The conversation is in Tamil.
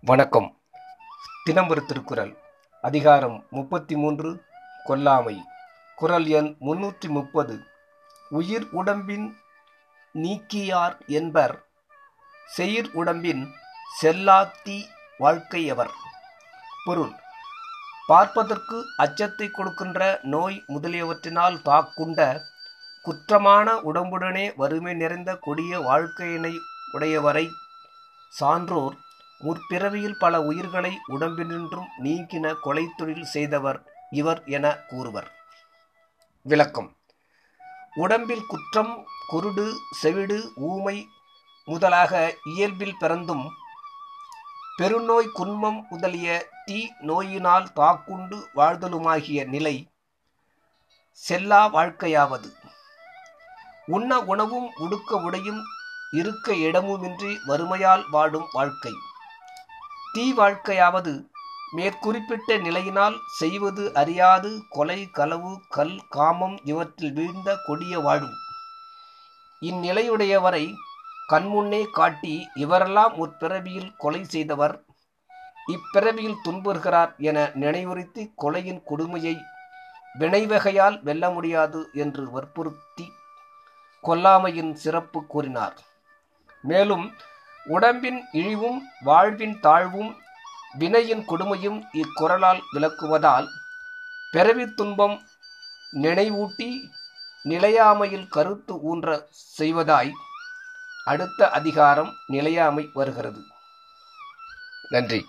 வணக்கம். தினம் ஒரு திருக்குறள் அதிகாரம் முப்பத்தி மூன்று கொல்லாமை. குரல் எண் முன்னூற்றி முப்பது. உயிர் உடம்பின் நீக்கியார் என்பர். செயிர் உடம்பின் செல்லாத்தி வாழ்க்கையவர். பொருள். பார்ப்பதற்கு அச்சத்தை கொடுக்கின்ற நோய் முதலியவற்றினால் தாக்குண்ட குற்றமான உடம்புடனே வறுமை நிறைந்த கொடிய வாழ்க்கையினை உடையவரை சான்றோர் முற்பிறவியில் பல உயிர்களை உடம்பினின்றும் நீக்கின கொலை தொழில் செய்தவர் இவர் என கூறுவர். விளக்கம். உடம்பில் குற்றம் குருடு செவிடு ஊமை முதலாக இயல்பில் பிறந்தும் பெருநோய் குன்மம் முதலிய தீ நோயினால் தாக்குண்டு வாழ்தலுமாகிய நிலை செல்லா வாழ்க்கையாவது. உண்ண உணவும் உடுக்க உடையும் இருக்க இடமுமின்றி வறுமையால் வாடும் வாழ்க்கை. தீ வாழ்க்கையாவது மேற்குறிப்பிட்ட நிலையினால் செய்வது அறியாது கொலை களவு கல் காமம் இவற்றில் வீழ்ந்த கொடிய வாழ்வு இந்நிலையுடையவரை கண்முன்னே காட்டி இவரெல்லாம் முற்பிறவியில் கொலை செய்தவர் இப்பிறவியில் துன்புறுகிறார் என நினைவுறுத்தி கொலையின் கொடுமையை வினைவகையால் வெல்ல முடியாது என்று வற்புறுத்தி கொல்லாமையின் சிறப்பு கூறினார். மேலும் உடம்பின் இழிவும் வாழ்வின் தாழ்வும் வினையின் கொடுமையும் இக்குறளால் விளக்குவதால் பிறவி துன்பம் நினைவூட்டி நிலையாமையில் கருத்து ஊன்ற செய்வதாய் அடுத்த அதிகாரம் நிலையாமை வருகிறது. நன்றி.